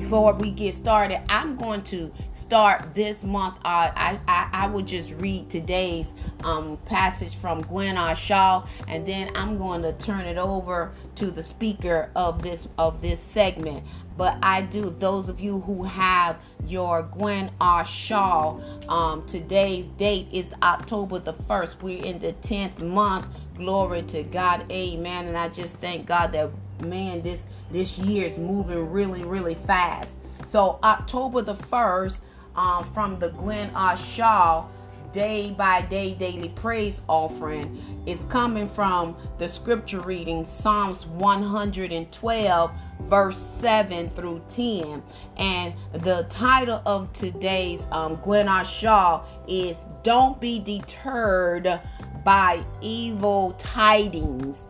before we get started, I'm going to start this month. Uh, I, I, I will just read today's um, passage from Gwen R. Shaw, and then I'm going to turn it over to the speaker of this of this segment. But I do. Those of you who have your Gwen R. Shaw, um, today's date is October the first. We're in the tenth month. Glory to God, Amen. And I just thank God that man, this this year is moving really, really fast. So October the first, um, from the Gwen R. Shaw day by day daily praise offering is coming from the scripture reading Psalms 112 verse 7 through 10 and the title of today's um, Gwen R. Shaw is don't be deterred by evil tidings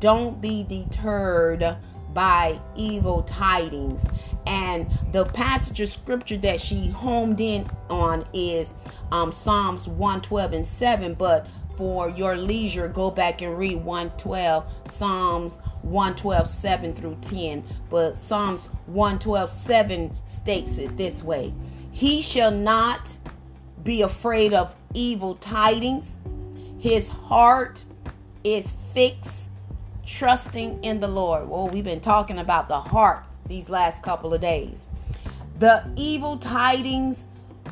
don't be deterred by evil tidings. And the passage of scripture that she homed in on is um, Psalms 112 and 7. But for your leisure, go back and read 112, Psalms 112, 7 through 10. But Psalms 112, 7 states it this way He shall not be afraid of evil tidings, his heart is fixed trusting in the Lord. Well, we've been talking about the heart these last couple of days. The evil tidings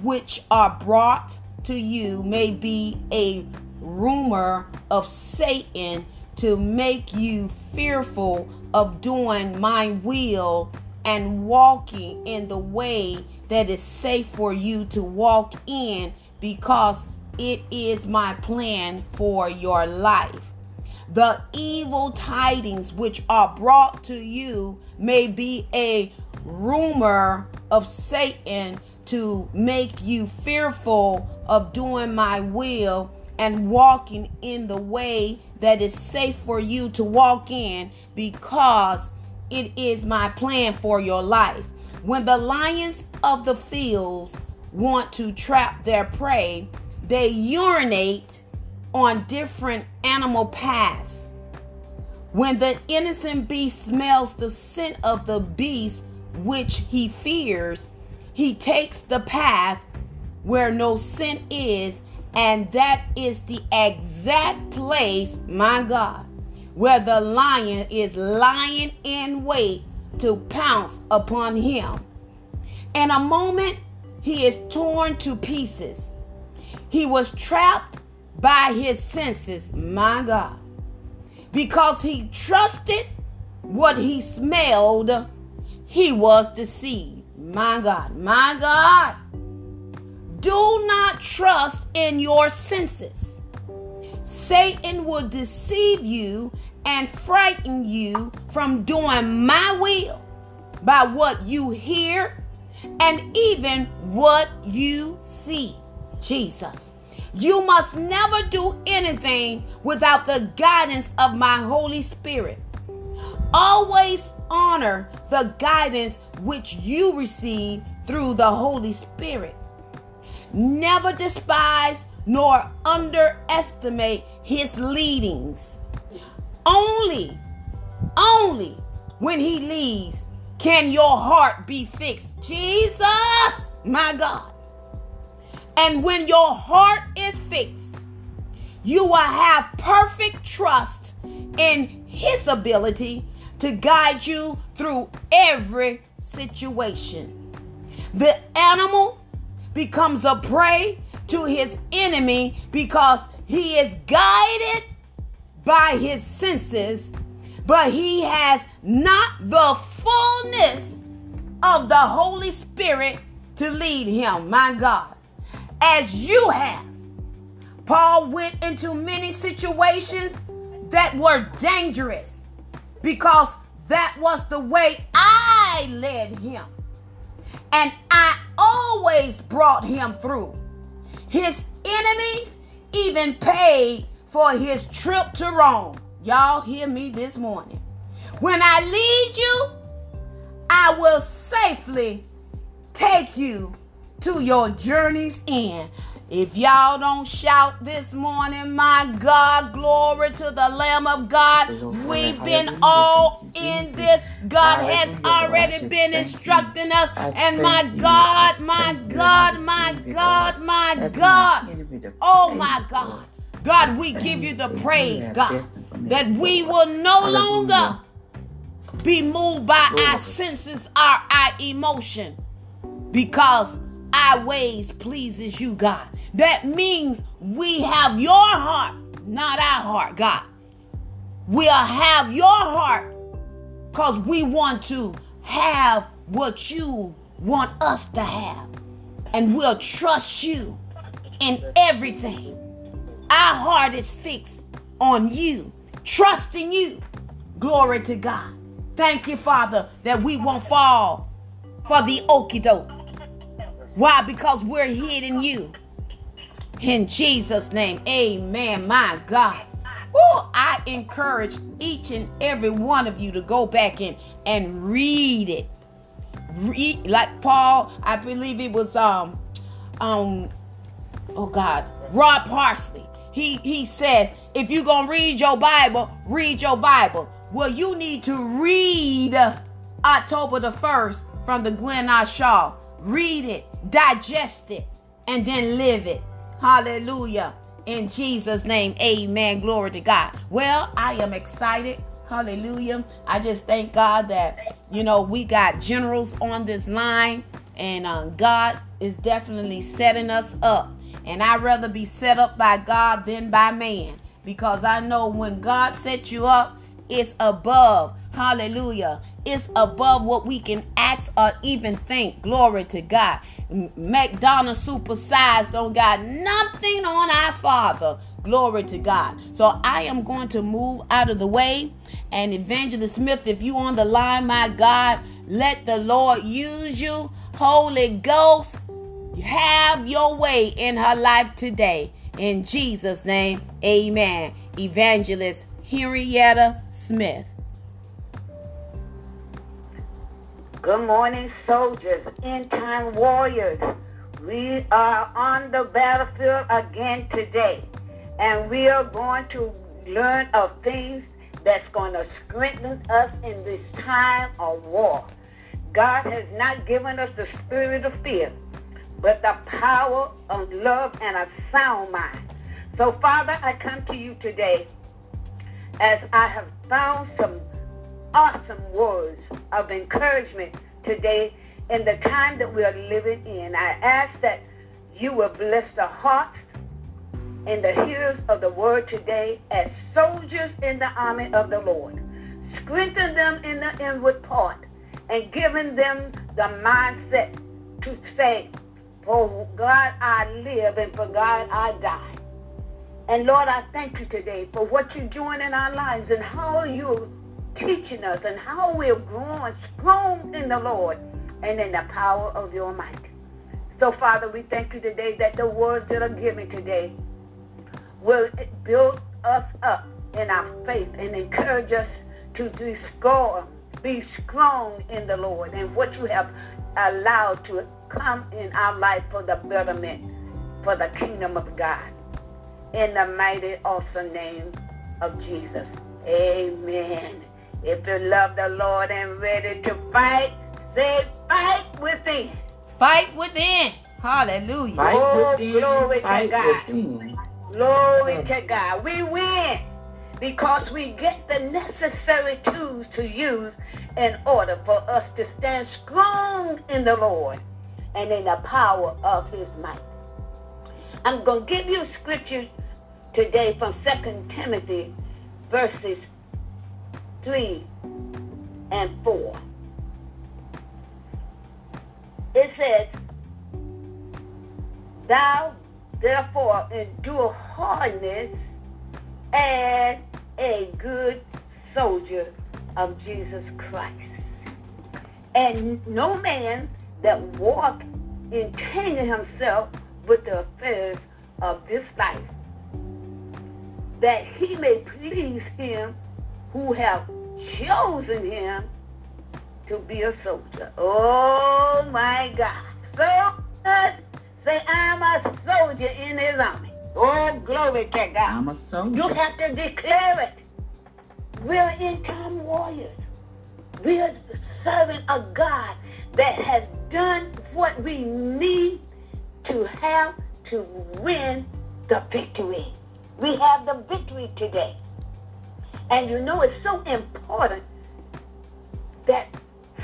which are brought to you may be a rumor of Satan to make you fearful of doing my will and walking in the way that is safe for you to walk in because it is my plan for your life. The evil tidings which are brought to you may be a rumor of Satan to make you fearful of doing my will and walking in the way that is safe for you to walk in because it is my plan for your life. When the lions of the fields want to trap their prey, they urinate on different animal paths. When the innocent beast smells the scent of the beast which he fears, he takes the path where no scent is, and that is the exact place, my God, where the lion is lying in wait to pounce upon him. In a moment, he is torn to pieces. He was trapped by his senses, my God. Because he trusted what he smelled, he was deceived. My God, my God. Do not trust in your senses. Satan will deceive you and frighten you from doing my will by what you hear and even what you see. Jesus. You must never do anything without the guidance of my Holy Spirit. Always honor the guidance which you receive through the Holy Spirit. Never despise nor underestimate his leadings. Only, only when he leads can your heart be fixed. Jesus, my God. And when your heart is fixed, you will have perfect trust in His ability to guide you through every situation. The animal becomes a prey to his enemy because he is guided by his senses, but he has not the fullness of the Holy Spirit to lead him. My God as you have. Paul went into many situations that were dangerous because that was the way I led him. And I always brought him through. His enemies even paid for his trip to Rome. Y'all hear me this morning. When I lead you, I will safely take you to your journey's end. If y'all don't shout this morning, my God, glory to the Lamb of God. We've been all in this. God has already been instructing us. And my God, oh, my God, my God, my God. Oh, my God. God, we give you the praise, God, that we will no longer be moved by our senses, our, our emotion, because our ways pleases you, God. That means we have your heart, not our heart, God. We'll have your heart because we want to have what you want us to have. And we'll trust you in everything. Our heart is fixed on you, trusting you. Glory to God. Thank you, Father, that we won't fall for the okie doke. Why? Because we're hid you. In Jesus' name, amen. My God. Oh, I encourage each and every one of you to go back in and read it. Read like Paul, I believe it was um um oh God, Rod Parsley. He he says, if you're gonna read your Bible, read your Bible. Well, you need to read October the 1st from the Gwen Shaw. Read it, digest it, and then live it. Hallelujah. In Jesus' name, amen. Glory to God. Well, I am excited. Hallelujah. I just thank God that, you know, we got generals on this line, and uh, God is definitely setting us up. And I'd rather be set up by God than by man because I know when God sets you up, it's above. Hallelujah. It's above what we can ask or even think. Glory to God. McDonald's supersized don't got nothing on our Father. Glory to God. So I am going to move out of the way. And Evangelist Smith, if you on the line, my God, let the Lord use you. Holy Ghost, have your way in her life today. In Jesus' name, amen. Evangelist Henrietta Smith. Good morning, soldiers, end time warriors. We are on the battlefield again today, and we are going to learn of things that's going to strengthen us in this time of war. God has not given us the spirit of fear, but the power of love and a sound mind. So, Father, I come to you today as I have found some awesome words of encouragement today in the time that we are living in. I ask that you will bless the hearts and the hearers of the word today as soldiers in the army of the Lord. Strengthen them in the inward part and giving them the mindset to say, For God I live and for God I die. And Lord, I thank you today for what you're doing in our lives and how you're teaching us and how we're growing strong in the Lord and in the power of your might. So, Father, we thank you today that the words that are given today will build us up in our faith and encourage us to be strong, be strong in the Lord and what you have allowed to come in our life for the betterment, for the kingdom of God. In the mighty, awesome name of Jesus. Amen. If you love the Lord and ready to fight, say fight within. Fight within. Hallelujah. Fight oh, within, glory fight to God. Within. Glory to God. We win because we get the necessary tools to use in order for us to stand strong in the Lord and in the power of his might. I'm going to give you scriptures today from 2 Timothy verses 3 and 4. It says, Thou therefore endure hardness as a good soldier of Jesus Christ. And no man that walk entangling himself with the affairs of this life, that he may please him who have chosen him to be a soldier. Oh my God. So Say, I'm a soldier in his army. Oh, glory to God. I'm a soldier. You have to declare it. We're time warriors. We're serving a God that has done what we need to have to win the victory. We have the victory today. And you know, it's so important that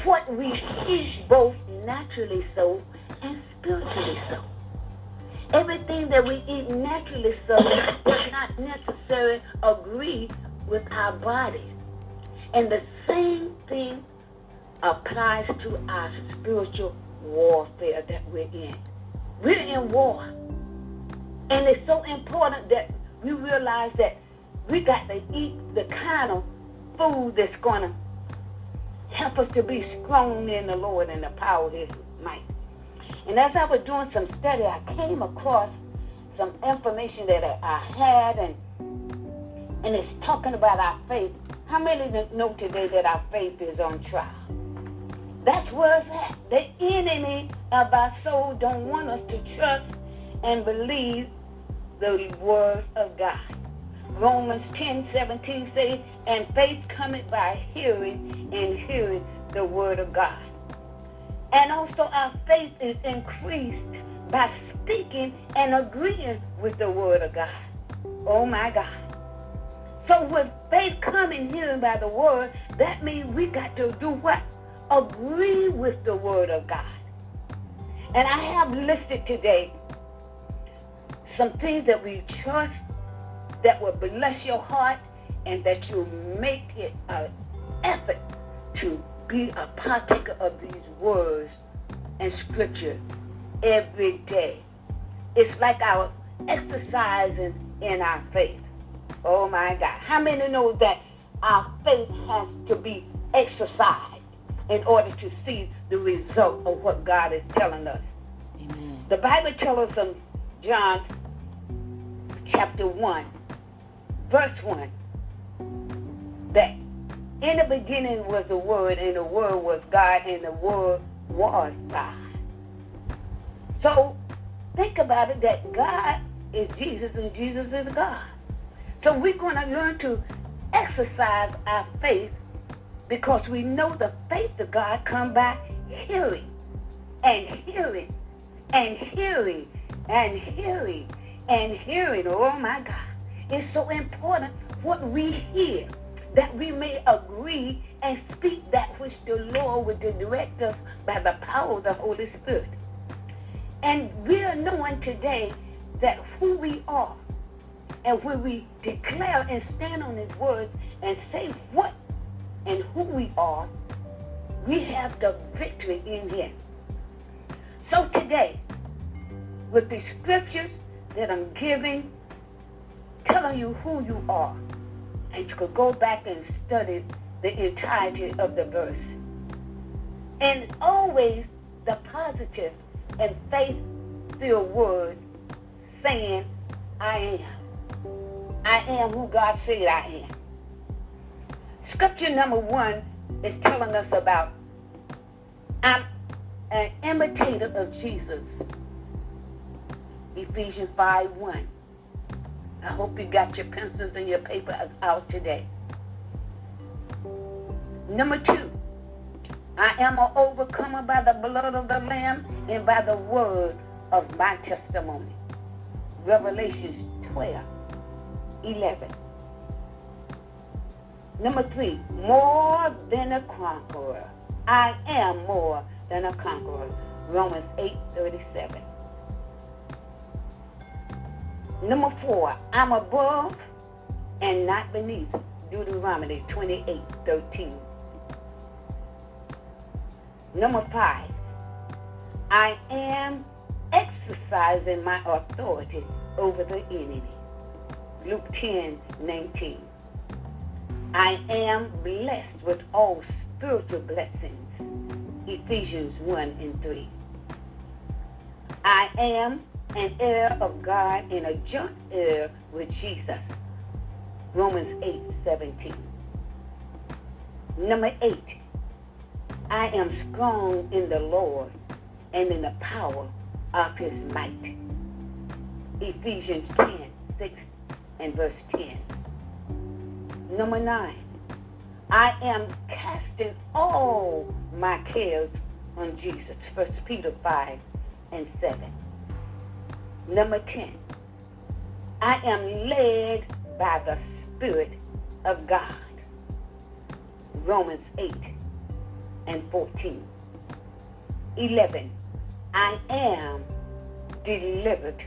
what we eat, both naturally so and spiritually so. Everything that we eat naturally so does not necessarily agree with our bodies. And the same thing applies to our spiritual warfare that we're in. We're in war. And it's so important that we realize that we got to eat the kind of food that's going to help us to be strong in the Lord and the power of His might. And as I was doing some study, I came across some information that I had, and and it's talking about our faith. How many know today that our faith is on trial? That's where it's at. The enemy of our soul don't want us to trust and believe the word of God. Romans 10 17 says, And faith cometh by hearing, and hearing the word of God. And also, our faith is increased by speaking and agreeing with the word of God. Oh my God. So, with faith coming hearing by the word, that means we got to do what? Agree with the word of God. And I have listed today some things that we trust that will bless your heart and that you make it an effort to be a partaker of these words and scripture every day. It's like our exercising in our faith. Oh my God. How many know that our faith has to be exercised in order to see the result of what God is telling us? Amen. The Bible tells us in John chapter 1 verse 1 that in the beginning was the Word, and the Word was God, and the Word was God. So think about it that God is Jesus and Jesus is God. So we're going to learn to exercise our faith because we know the faith of God come by hearing and hearing and hearing and hearing and hearing. Oh my God. It's so important what we hear that we may agree and speak that which the Lord would direct us by the power of the Holy Spirit. And we are knowing today that who we are and when we declare and stand on his words and say what and who we are, we have the victory in him. So today, with the scriptures that I'm giving telling you who you are. And you could go back and study the entirety of the verse. And always the positive and faith filled words saying, I am. I am who God said I am. Scripture number one is telling us about I'm an imitator of Jesus. Ephesians 5 1. I hope you got your pencils and your paper out today. Number two, I am an overcomer by the blood of the Lamb and by the word of my testimony. Revelation 12, 11. Number three, more than a conqueror. I am more than a conqueror. Romans 8, 37. Number four, I'm above and not beneath. Deuteronomy 28 13. Number five, I am exercising my authority over the enemy. Luke 10 19. I am blessed with all spiritual blessings. Ephesians 1 and 3. I am an heir of God and a joint heir with Jesus. Romans 8 17. Number 8. I am strong in the Lord and in the power of his might. Ephesians 10, 6 and verse 10. Number 9. I am casting all my cares on Jesus. First Peter 5 and 7. Number 10. I am led by the Spirit of God. Romans 8 and 14. 11. I am delivered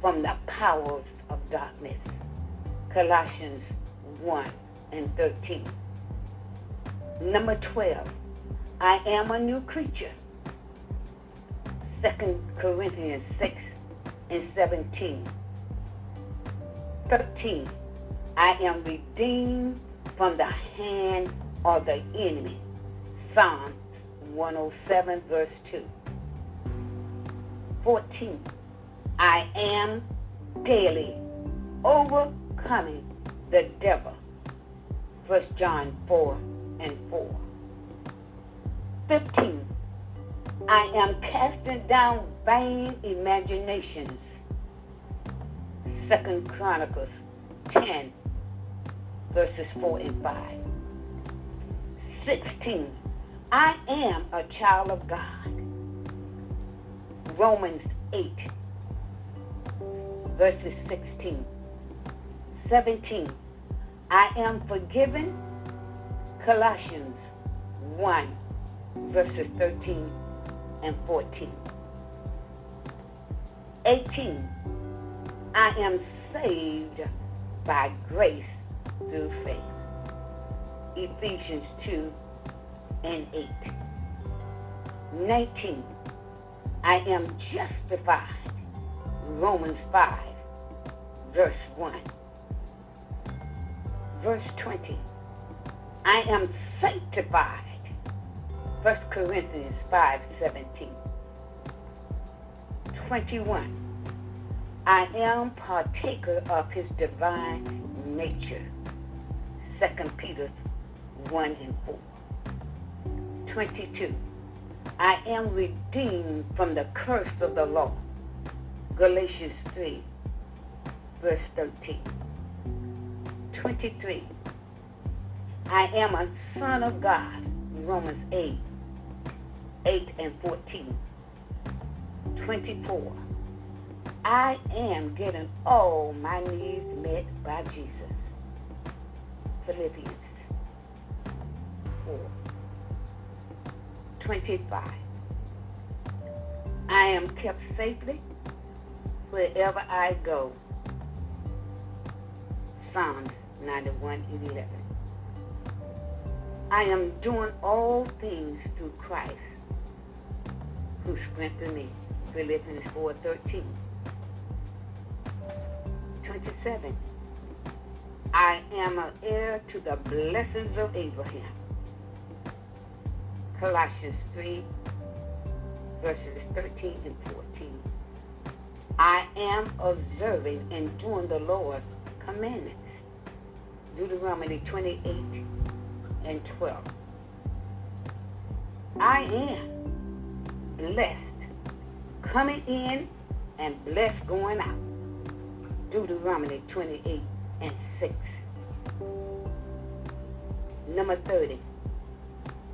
from the powers of darkness. Colossians 1 and 13. Number 12. I am a new creature. 2 Corinthians 6 and 17. 13. I am redeemed from the hand of the enemy. Psalm 107, verse 2. 14. I am daily overcoming the devil. 1 John 4 and 4. 15. I am casting down vain imaginations. Second Chronicles 10, verses 4 and 5. 16. I am a child of God. Romans 8, verses 16. 17. I am forgiven. Colossians 1, verses 13 and 14. 18. I am saved by grace through faith. Ephesians 2 and 8. 19. I am justified. Romans 5, verse 1. Verse 20. I am sanctified. 1 Corinthians 5, 17. 21. I am partaker of his divine nature. 2 Peter 1 and 4. 22. I am redeemed from the curse of the law. Galatians 3, verse 13. 23. I am a son of God. Romans 8, 8 and 14. 24. I am getting all my needs met by Jesus. Philippians 4. 25. I am kept safely wherever I go. Psalms 91 11. I am doing all things through Christ who strengthened me. Philippians 4 13. 27. I am an heir to the blessings of Abraham. Colossians 3, verses 13 and 14. I am observing and doing the Lord's commandments. Deuteronomy 28 and 12. I am blessed coming in and blessed going out. Deuteronomy 28 and 6. Number 30.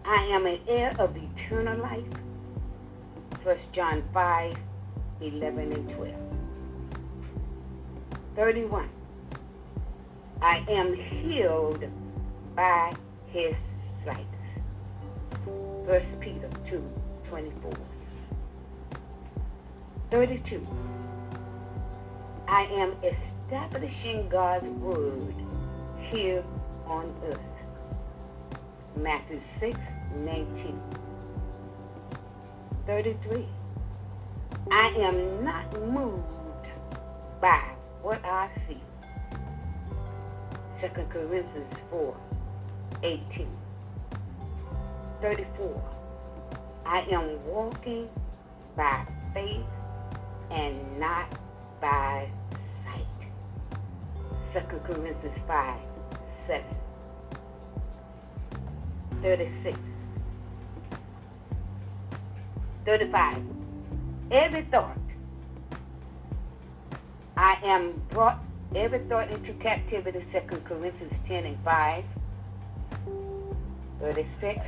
I am an heir of eternal life. 1 John 5, 11 and 12. 31. I am healed by his stripes. 1 Peter 2, 24. 32. I am establishing God's word here on earth. Matthew 6, 19. 33. I am not moved by what I see. 2 Corinthians 4, 18. 34. I am walking by faith and not by sight. 2 Corinthians 5, 7. 36. 35. Every thought I am brought every thought into captivity, 2 Corinthians 10 and 5. 36.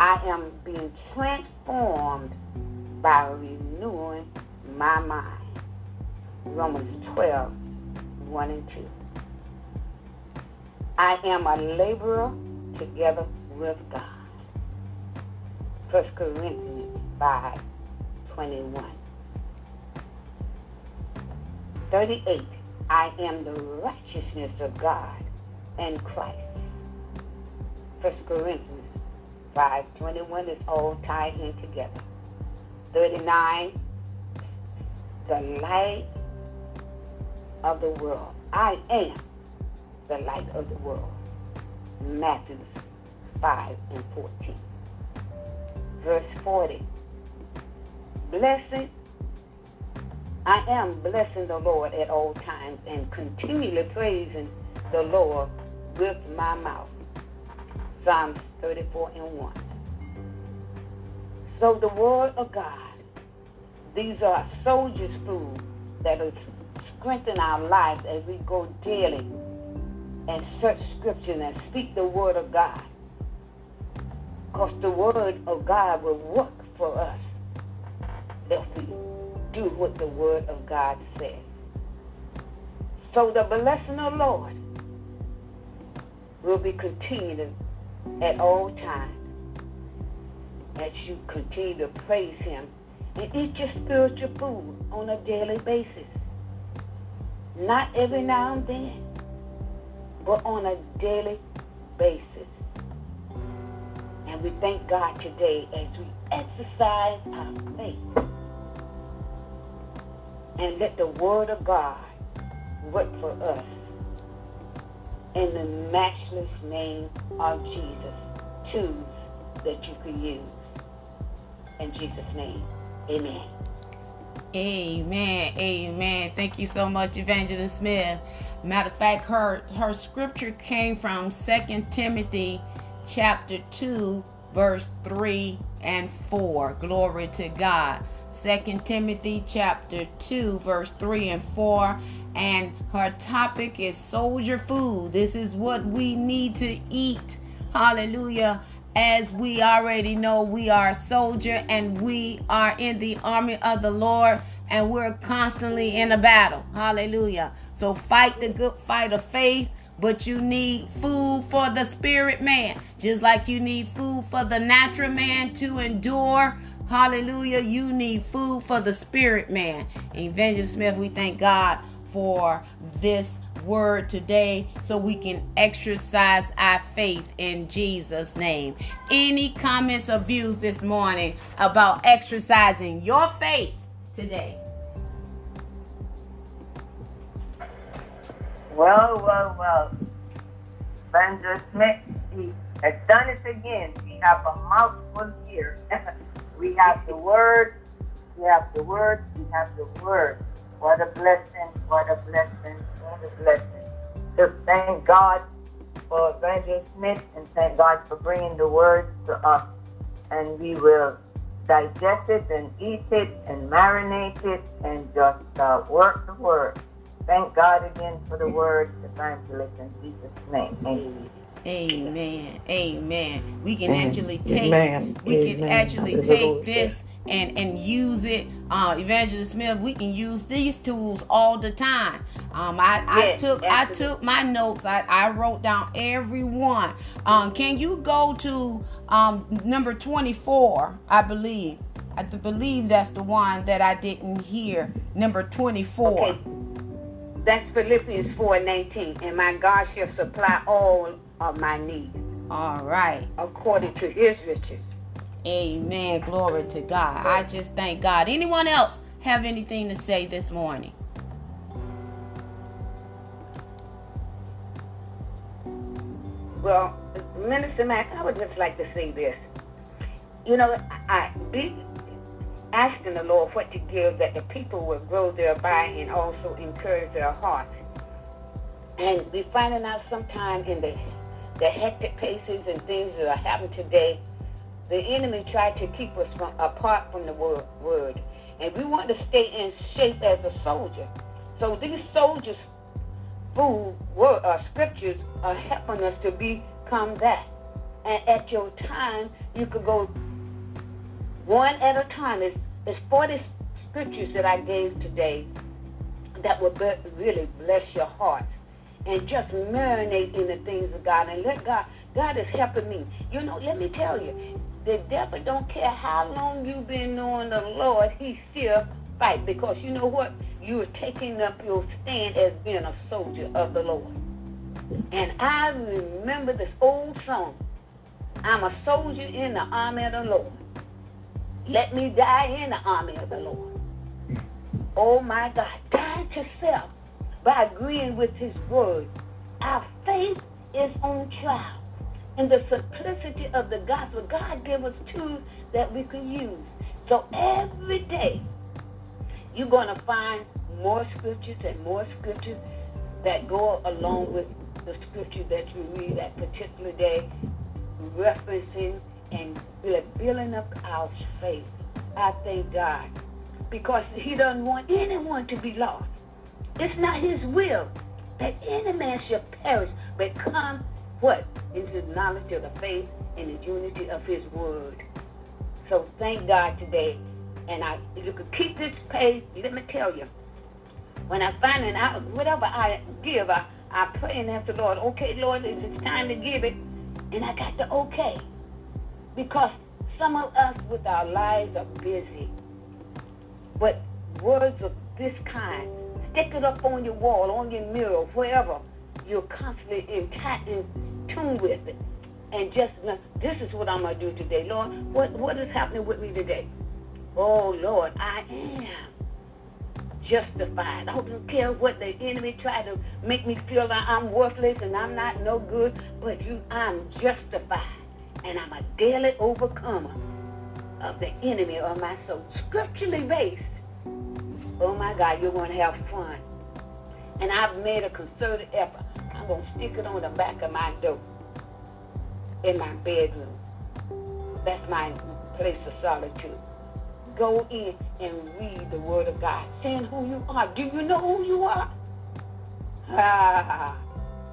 I am being transformed by renewing my mind. Romans 12, 1 and 2. I am a laborer together with God. 1 Corinthians 5, 21. 38. I am the righteousness of God and Christ. 1 Corinthians 5, 21 is all tied in together. 39. The light of the world. I am the light of the world. Matthew 5 and 14. Verse 40. Blessed, I am blessing the Lord at all times and continually praising the Lord with my mouth. Psalms 34 and 1. So the word of God, these are soldiers' food that will strengthen our lives as we go daily and search scripture and speak the word of God. Because the word of God will work for us if we do what the word of God says. So the blessing of the Lord will be continued at all times as you continue to praise him and eat your spiritual food on a daily basis. Not every now and then, but on a daily basis. And we thank God today as we exercise our faith and let the Word of God work for us. In the matchless name of Jesus, choose that you can use. In Jesus' name, amen. Amen. Amen. Thank you so much, Evangelist Smith. Matter of fact, her her scripture came from Second Timothy chapter 2, verse 3 and 4. Glory to God. Second Timothy chapter 2, verse 3 and 4. And her topic is soldier food. This is what we need to eat. Hallelujah. As we already know, we are a soldier and we are in the army of the Lord and we're constantly in a battle. Hallelujah. So fight the good fight of faith, but you need food for the spirit man. Just like you need food for the natural man to endure. Hallelujah. You need food for the spirit man. Evangelist Smith, we thank God for this word today so we can exercise our faith in Jesus' name. Any comments or views this morning about exercising your faith today? Well, well, well. Vander Smith, he has done it again. We have a mouthful here. we have the word, we have the word, we have the word. What a blessing, what a blessing, what a blessing. Just thank God for Evangelist Smith and thank God for bringing the word to us. And we will digest it and eat it and marinate it and just uh, work the word. Thank God again for the word, evangelist, in Jesus' name. Amen. Amen. Amen. We can actually take Amen. we can actually take this and and use it. Uh, Evangelist Smith, we can use these tools all the time. Um, I, I took absolutely. I took my notes. I, I wrote down every one. Um, can you go to um, number twenty four? I believe. I believe that's the one that I didn't hear. Number twenty four. Okay. That's Philippians 4 19. And my God shall supply all of my needs. All right. According to his riches. Amen. Glory to God. I just thank God. Anyone else have anything to say this morning? Well, Minister Max, I would just like to say this. You know, I, be asking the Lord what to give that the people will grow thereby and also encourage their hearts. And we're finding out sometime in the, the hectic paces and things that are happening today, the enemy tried to keep us from, apart from the word, word. And we want to stay in shape as a soldier. So these soldiers' food were uh, scriptures are helping us to become that. And at your time, you could go one at a time. It's, it's 40 scriptures that I gave today that will be, really bless your heart. And just marinate in the things of God and let God, God is helping me. You know, let me tell you, the devil don't care how long you've been knowing the Lord, he still fight because you know what? You're taking up your stand as being a soldier of the Lord. And I remember this old song. I'm a soldier in the army of the Lord. Let me die in the army of the Lord. Oh my God, die to self by agreeing with his word. Our faith is on trial. In the simplicity of the gospel, God gave us tools that we can use. So every day, you're going to find more scriptures and more scriptures that go along with the scripture that you read that particular day, referencing and building up our faith. I thank God because He doesn't want anyone to be lost. It's not His will that any man should perish, but come what? Into the knowledge of the faith and the unity of His Word. So thank God today. And I, if you could keep this pace, let me tell you, when I find it out, whatever I give, I, I pray and ask the Lord, okay, Lord, it's time to give it. And I got the okay. Because some of us with our lives are busy. But words of this kind, stick it up on your wall, on your mirror, wherever. You're constantly in tune with it. And just, this is what I'm to do today. Lord, what, what is happening with me today? Oh, Lord, I am justified. I don't care what the enemy tried to make me feel like I'm worthless and I'm not no good, but you, I'm justified. And I'm a daily overcomer of the enemy of my soul. Scripturally based. Oh my God, you're going to have fun. And I've made a concerted effort. I'm going to stick it on the back of my door in my bedroom. That's my place of solitude go in and read the Word of God, saying who you are. Do you know who you are? Ah,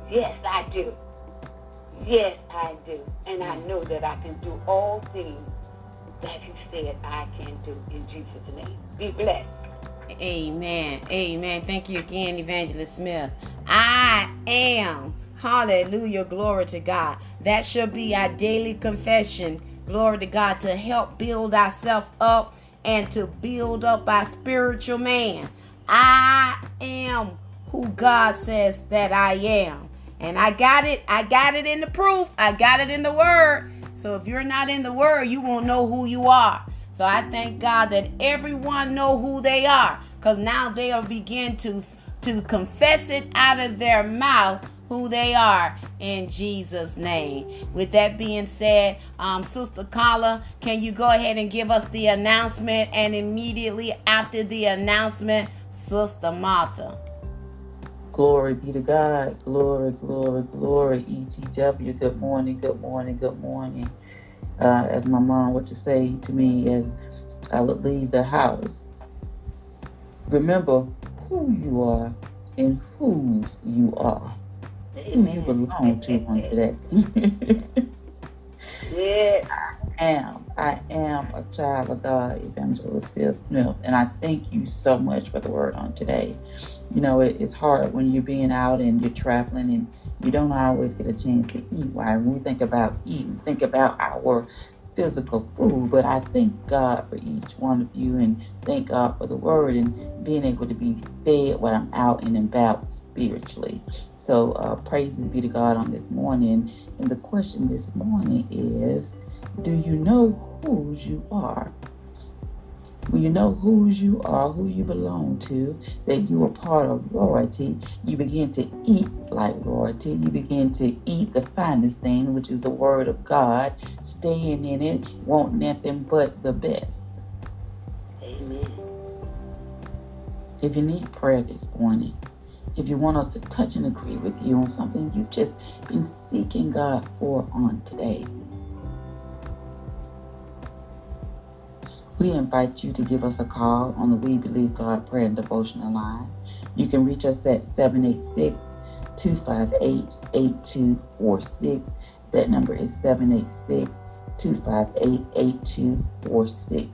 yes, I do. Yes, I do. And I know that I can do all things that He said I can do in Jesus' name. Be blessed. Amen. Amen. Thank you again, Evangelist Smith. I am. Hallelujah. Glory to God. That should be our daily confession. Glory to God to help build ourselves up and to build up our spiritual man. I am who God says that I am. And I got it. I got it in the proof. I got it in the word. So if you're not in the word, you won't know who you are. So I thank God that everyone know who they are cuz now they'll begin to to confess it out of their mouth who they are in Jesus' name. With that being said, um, Sister Carla, can you go ahead and give us the announcement? And immediately after the announcement, Sister Martha. Glory be to God. Glory, glory, glory. EGW. Good morning, good morning, good morning. Uh, as my mom would just say to me as I would leave the house. Remember who you are and whose you are who you belong to on today. yeah. I am. I am a child of God, Evangelist Phil Smith. And I thank you so much for the word on today. You know, it, it's hard when you're being out and you're traveling and you don't always get a chance to eat. Why? When we think about eating, think about our physical food, but I thank God for each one of you and thank God for the word and being able to be fed when I'm out and about spiritually. So uh, praises be to God on this morning. And the question this morning is, do you know whose you are? When you know whose you are, who you belong to, that you are part of royalty, you begin to eat like royalty. You begin to eat the finest thing, which is the word of God, staying in it, want nothing but the best. Amen. If you need prayer this morning, if you want us to touch and agree with you on something you've just been seeking God for on today. We invite you to give us a call on the We Believe God Prayer and Devotional line. You can reach us at 786 258 8246. That number is 786 258 8246.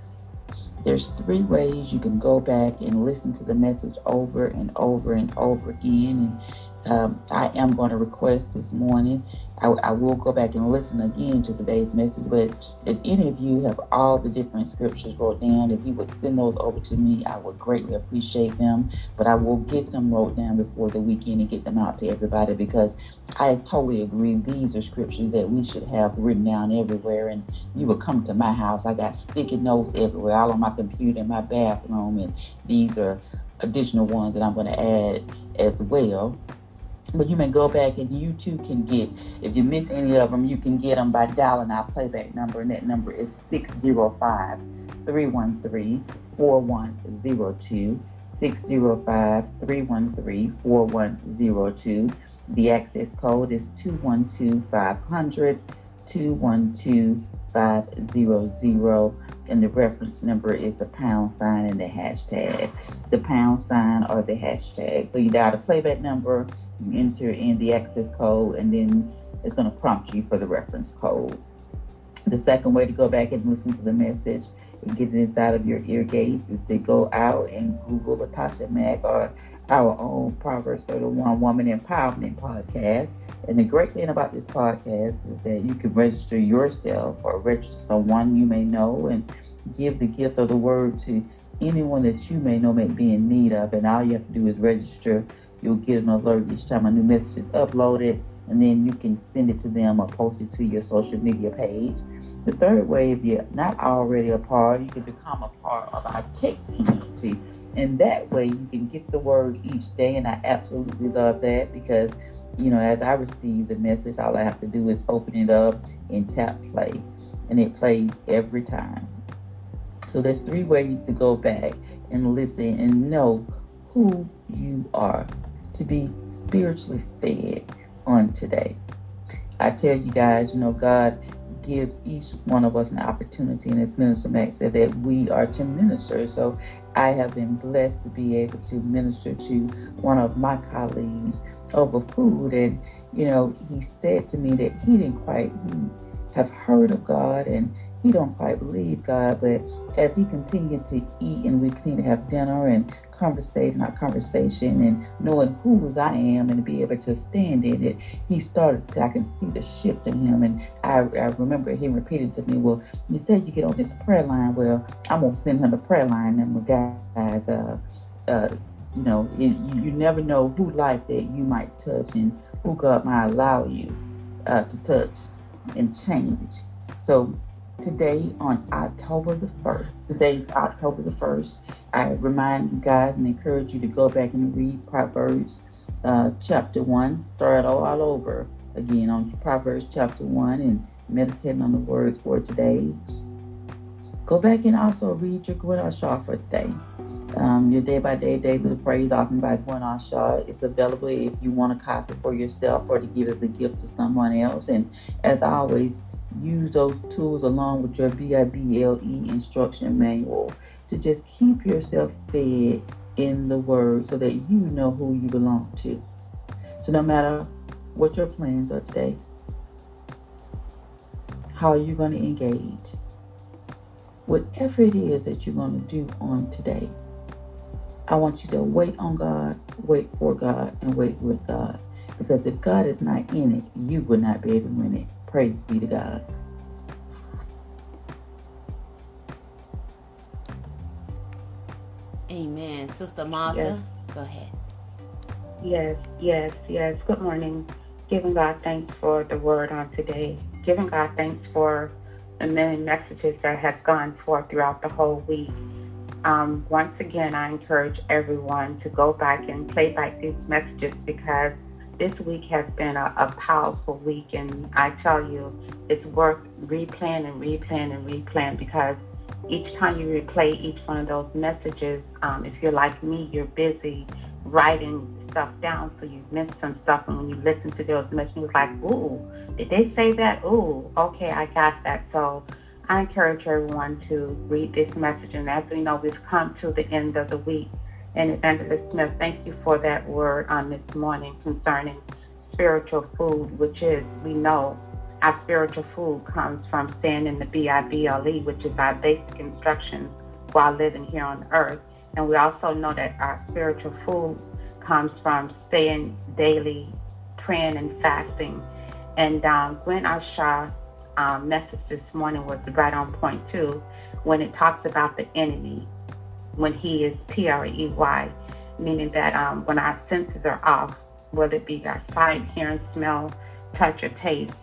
There's three ways you can go back and listen to the message over and over and over again. And um, I am going to request this morning. I, I, will go back and listen again to today's message. But if any of you have all the different scriptures wrote down, if you would send those over to me, I would greatly appreciate them. But I will get them wrote down before the weekend and get them out to everybody because I totally agree. These are scriptures that we should have written down everywhere. And you would come to my house, I got sticky notes everywhere, all on my computer in my bathroom. And these are additional ones that I'm going to add as well. But you may go back and you too can get, if you miss any of them, you can get them by dialing our playback number, and that number is 605 313 4102. 605 313 4102. The access code is 212 500 212 500 and the reference number is the pound sign and the hashtag. The pound sign or the hashtag. So you dial the playback number you enter in the access code, and then it's going to prompt you for the reference code. The second way to go back and listen to the message and get it inside of your ear gate is to go out and Google Latasha Mack or our own Proverbs 31 Woman Empowerment podcast. And the great thing about this podcast is that you can register yourself or register someone you may know and give the gift of the word to anyone that you may know may be in need of. And all you have to do is register You'll get an alert each time a new message is uploaded, and then you can send it to them or post it to your social media page. The third way, if you're not already a part, you can become a part of our text community. And that way you can get the word each day. And I absolutely love that because, you know, as I receive the message, all I have to do is open it up and tap play. And it plays every time. So there's three ways to go back and listen and know who you are to be spiritually fed on today. I tell you guys, you know, God gives each one of us an opportunity, and as Minister Max said, that we are to minister. So I have been blessed to be able to minister to one of my colleagues over food. And, you know, he said to me that he didn't quite have heard of God and he don't quite believe God, but as he continued to eat and we continued to have dinner and conversation, our conversation, and knowing whose I am and be able to stand in it, he started to, I can see the shift in him. And I, I remember he repeated to me, Well, you said you get on this prayer line. Well, I'm to send him the prayer line number, guys. Uh, uh, you know, it, you, you never know who life that you might touch and who God might allow you uh, to touch and change. So today on October the 1st. Today October the 1st. I remind you guys and encourage you to go back and read Proverbs uh, chapter 1. Start all, all over again on Proverbs chapter 1 and meditating on the words for today. Go back and also read your Gwen Shaw for today. Um, your day by day daily praise often by Gwen Shaw is available if you want a copy for yourself or to give as a gift to someone else. And as always, use those tools along with your BIBLE instruction manual to just keep yourself fed in the Word so that you know who you belong to. So, no matter what your plans are today, how are you going to engage? Whatever it is that you're going to do on today, I want you to wait on God, wait for God, and wait with God. Because if God is not in it, you will not be able to win it. Praise be to God. Amen. Sister Martha, yes. go ahead. Yes, yes, yes. Good morning. Giving God thanks for the word on today. Giving God thanks for the many messages that have gone forth throughout the whole week. Um, once again, I encourage everyone to go back and play back these messages because this week has been a, a, powerful week, and I tell you, it's worth replaying and replaying and replaying because each time you replay each one of those messages, um, if you're like me, you're busy writing stuff down, so you miss some stuff. And when you listen to those messages, it's like, ooh, did they say that? Ooh, okay, I got that. So I encourage everyone to read this message. And as we know, we've come to the end of the week. And Evangelist Smith, thank you for that word on this morning concerning spiritual food, which is, we know, our spiritual food comes from staying in the B-I-B-L-E, which is our basic instructions while living here on earth. And we also know that our spiritual food comes from staying daily, praying and fasting. And um, Gwen Asha um, message this morning was right on point too, when it talks about the enemy, when he is P R E Y, meaning that um, when our senses are off, whether it be our sight, hearing, smell, touch, or taste,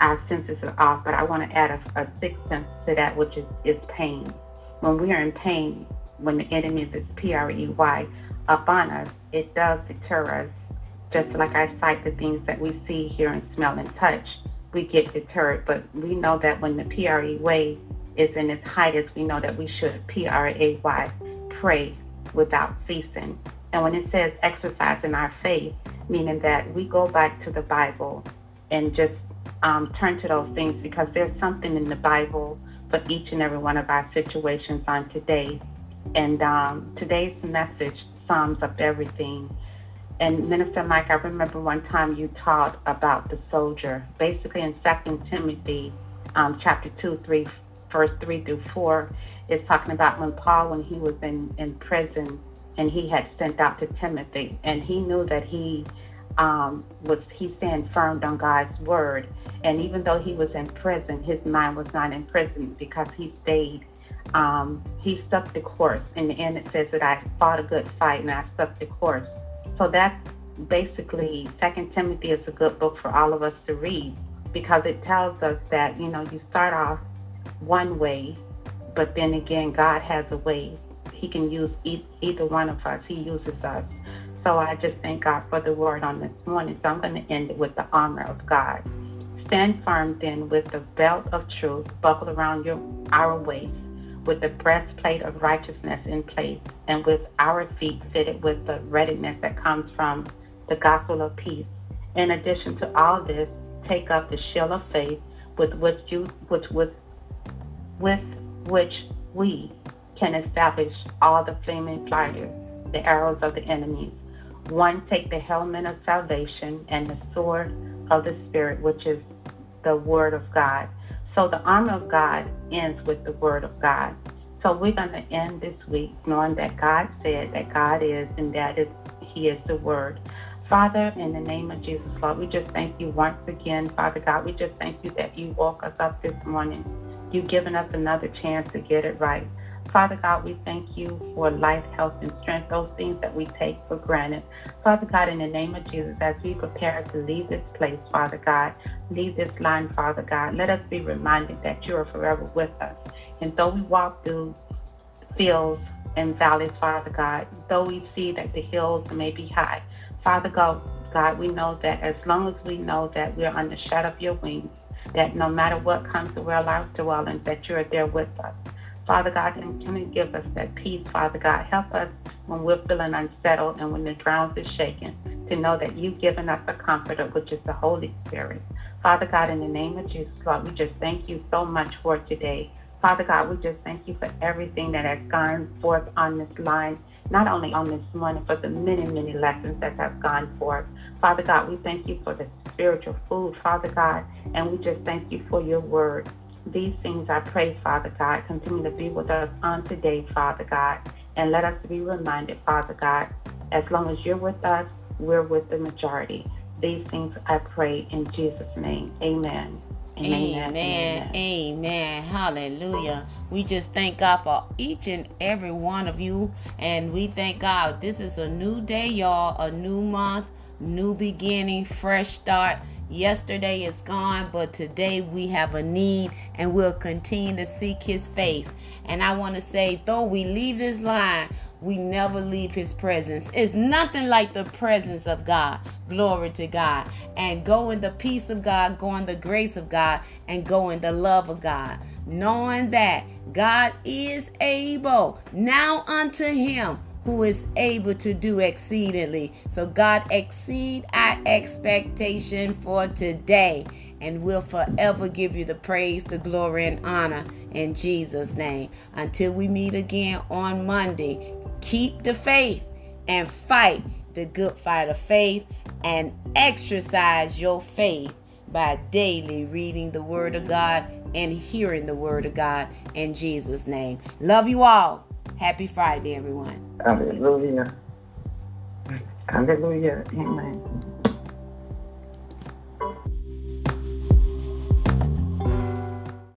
our senses are off. But I want to add a, a sixth sense to that, which is, is pain. When we are in pain, when the enemy is P R E Y upon us, it does deter us. Just like I cite the things that we see, hear, and smell and touch, we get deterred. But we know that when the P R E way is in its highest, we know that we should P R A Y pray without ceasing. And when it says exercising our faith, meaning that we go back to the Bible and just um, turn to those things because there's something in the Bible for each and every one of our situations on today. And um, today's message sums up everything. And Minister Mike, I remember one time you taught about the soldier. Basically, in Second Timothy, um, chapter two, three, verse three through four, is talking about when Paul, when he was in in prison, and he had sent out to Timothy, and he knew that he um, was he stand firm on God's word. And even though he was in prison, his mind was not in prison because he stayed. Um, he stuck the course. In the end, it says that I fought a good fight and I stuck the course. So that's basically Second Timothy is a good book for all of us to read because it tells us that you know you start off one way, but then again God has a way. He can use either one of us. He uses us. So I just thank God for the word on this morning. So I'm going to end it with the armor of God. Stand firm then with the belt of truth buckled around your our waist, with the breastplate of righteousness in place, and with our feet fitted with the readiness that comes from the gospel of peace. In addition to all this, take up the shield of faith with which you which with with which we can establish all the flaming fires, the arrows of the enemies. One, take the helmet of salvation and the sword of the Spirit, which is the Word of God. So the armor of God ends with the Word of God. So we're going to end this week knowing that God said that God is and that is He is the Word. Father, in the name of Jesus, Lord, we just thank you once again, Father God. We just thank you that you woke us up this morning. You've given us another chance to get it right. Father God, we thank you for life, health, and strength, those things that we take for granted. Father God, in the name of Jesus, as we prepare to leave this place, Father God, leave this line, Father God, let us be reminded that you are forever with us. And though we walk through fields and valleys, Father God, though we see that the hills may be high, Father God, God, we know that as long as we know that we're under the shadow of your wings, that no matter what comes to our life dwellings, that you're there with us. Father God, continue to give us that peace, Father God. Help us when we're feeling unsettled and when the ground is shaking to know that you've given us a comforter, which is the Holy Spirit. Father God, in the name of Jesus, Lord, we just thank you so much for today. Father God, we just thank you for everything that has gone forth on this line, not only on this morning, but the many, many lessons that have gone forth. Father God, we thank you for the spiritual food, Father God, and we just thank you for your word. These things I pray, Father God, continue to be with us on today, Father God, and let us be reminded, Father God, as long as you're with us, we're with the majority. These things I pray in Jesus' name. Amen. Amen. Amen. Amen. Hallelujah. We just thank God for each and every one of you. And we thank God. This is a new day, y'all. A new month, new beginning, fresh start. Yesterday is gone, but today we have a need and we'll continue to seek his face. And I want to say, though we leave this line, we never leave his presence. It's nothing like the presence of God. Glory to God. And go in the peace of God, go in the grace of God, and go in the love of God. Knowing that God is able now unto him who is able to do exceedingly. So, God, exceed our expectation for today, and we'll forever give you the praise, the glory, and honor in Jesus' name. Until we meet again on Monday, keep the faith and fight the good fight of faith and exercise your faith by daily reading the Word of God and hearing the Word of God in Jesus' name. Love you all. Happy Friday, everyone. Hallelujah. Hallelujah. Amen.